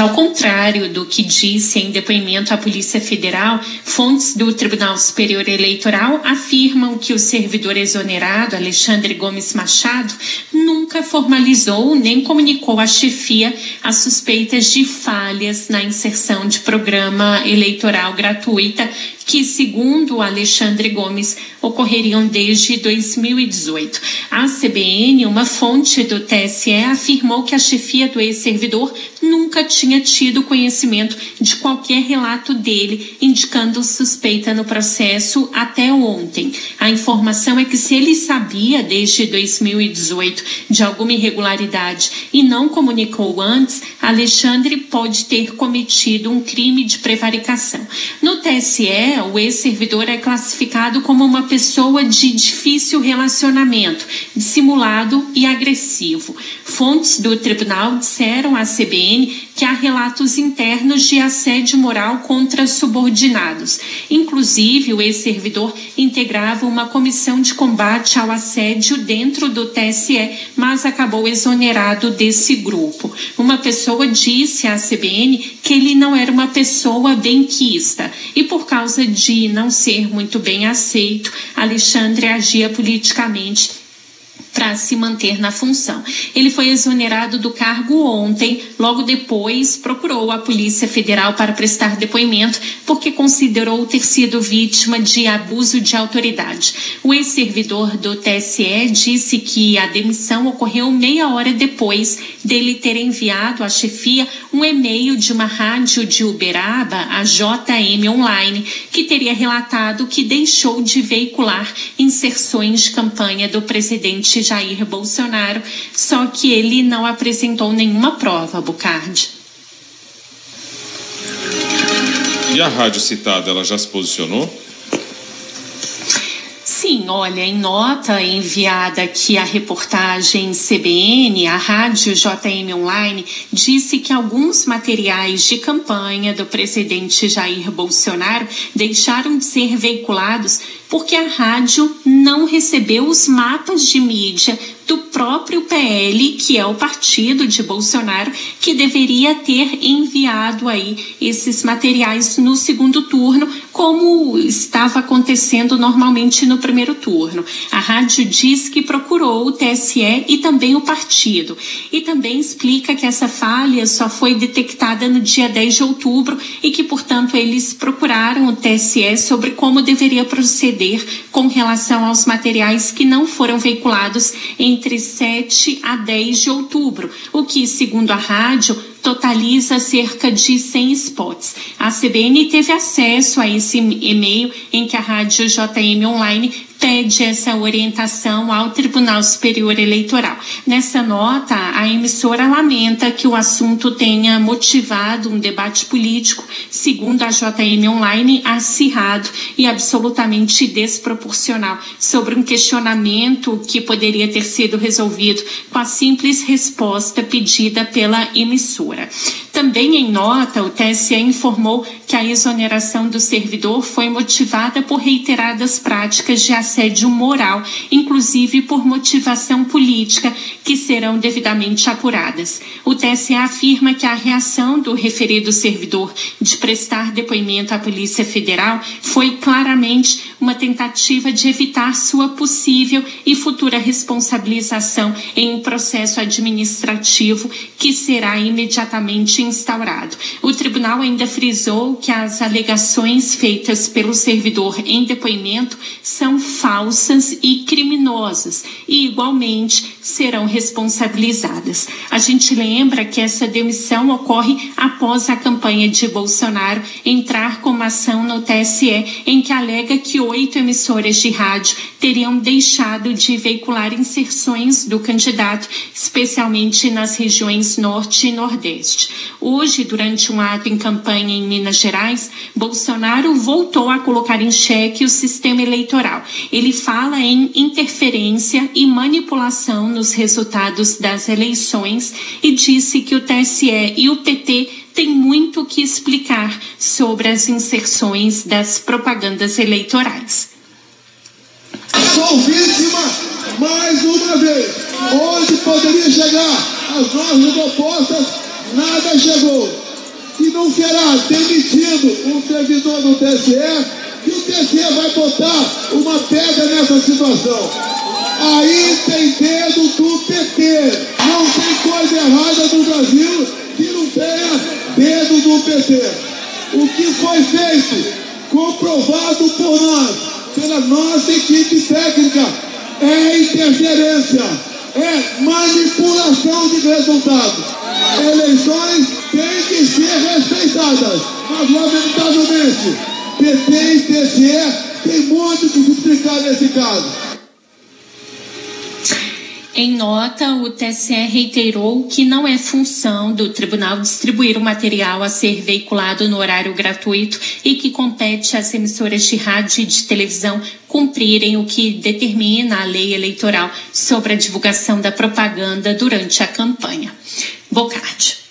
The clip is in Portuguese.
Ao contrário do que disse em depoimento à Polícia Federal, fontes do Tribunal Superior Eleitoral afirmam que o servidor exonerado, Alexandre Gomes Machado, nunca formalizou nem comunicou à chefia as suspeitas de falhas na inserção de programa eleitoral gratuita que, segundo Alexandre Gomes, ocorreriam desde 2018. A CBN, uma fonte do TSE, afirmou que a chefia do ex-servidor nunca tinha tido conhecimento de qualquer relato dele indicando suspeita no processo até ontem. A informação é que se ele sabia desde 2018 de alguma irregularidade e não comunicou antes, Alexandre pode ter cometido um crime de prevaricação. No TSE, o ex-servidor é classificado como uma pessoa de difícil relacionamento, dissimulado e agressivo. Fontes do tribunal disseram à CBN que há relatos internos de assédio moral contra subordinados. Inclusive, o ex-servidor integrava uma comissão de combate ao assédio dentro do TSE, mas acabou exonerado desse grupo. Uma pessoa disse à CBN que ele não era uma pessoa benquista e, por causa de não ser muito bem aceito, Alexandre agia politicamente para se manter na função. Ele foi exonerado do cargo ontem, logo depois procurou a Polícia Federal para prestar depoimento porque considerou ter sido vítima de abuso de autoridade. O ex-servidor do TSE disse que a demissão ocorreu meia hora depois dele ter enviado à chefia um e-mail de uma rádio de Uberaba, a JM Online, que teria relatado que deixou de veicular inserções de campanha do presidente Jair Bolsonaro, só que ele não apresentou nenhuma prova, Bucardi. E a rádio citada, ela já se posicionou? Sim, olha, em nota enviada aqui à reportagem CBN, a rádio JM Online disse que alguns materiais de campanha do presidente Jair Bolsonaro deixaram de ser veiculados porque a rádio não recebeu os mapas de mídia do próprio PL, que é o partido de Bolsonaro, que deveria ter enviado aí esses materiais no segundo turno, como estava acontecendo normalmente no primeiro turno. A rádio diz que procurou o TSE e também o partido. E também explica que essa falha só foi detectada no dia 10 de outubro e que, portanto, eles procuraram o TSE sobre como deveria proceder com relação aos materiais que não foram veiculados entre 7 a 10 de outubro, o que, segundo a rádio, totaliza cerca de 100 spots. A CBN teve acesso a esse e-mail em que a rádio JM Online pede essa orientação ao Tribunal Superior Eleitoral. Nessa nota, a emissora lamenta que o assunto tenha motivado um debate político, segundo a JM Online, acirrado e absolutamente desproporcional sobre um questionamento que poderia ter sido resolvido com a simples resposta pedida pela emissora. Também em nota, o TSE informou que a exoneração do servidor foi motivada por reiteradas práticas de assédio moral, inclusive por motivação política, que serão devidamente apuradas. O TSE afirma que a reação do referido servidor de prestar depoimento à Polícia Federal foi claramente uma tentativa de evitar sua possível e futura responsabilização em um processo administrativo que será imediatamente instaurado. O tribunal ainda frisou que as alegações feitas pelo servidor em depoimento são falsas e criminosas e, igualmente, serão responsabilizadas. A gente lembra que essa demissão ocorre após a campanha de Bolsonaro entrar com uma ação no TSE em que alega que oito emissoras de rádio teriam deixado de veicular inserções do candidato, especialmente nas regiões Norte e Nordeste. Hoje, durante um ato em campanha em Minas Gerais, Bolsonaro voltou a colocar em xeque o sistema eleitoral. Ele fala em interferência e manipulação nos resultados das eleições e disse que o TSE e o PT têm muito que explicar sobre as inserções das propagandas eleitorais. Sou vítima mais uma vez. Onde poderia chegar as ordens opostas, nada chegou. não será demitido um servidor do TSE que o TSE vai botar uma pedra nessa situação. Aí tem dedo do PT. Não tem coisa errada no Brasil que não tenha dedo do PT. O que foi feito, comprovado por nós, pela nossa equipe técnica, é interferência, é manipulação de resultados. Eleições têm que ser respeitadas, mas lamentavelmente, PT e TSE tem muito que explicar nesse caso. Em nota, o TSE reiterou que não é função do tribunal distribuir o material a ser veiculado no horário gratuito e que compete às emissoras de rádio e de televisão cumprirem o que determina a lei eleitoral sobre a divulgação da propaganda durante a campanha. Bocardi.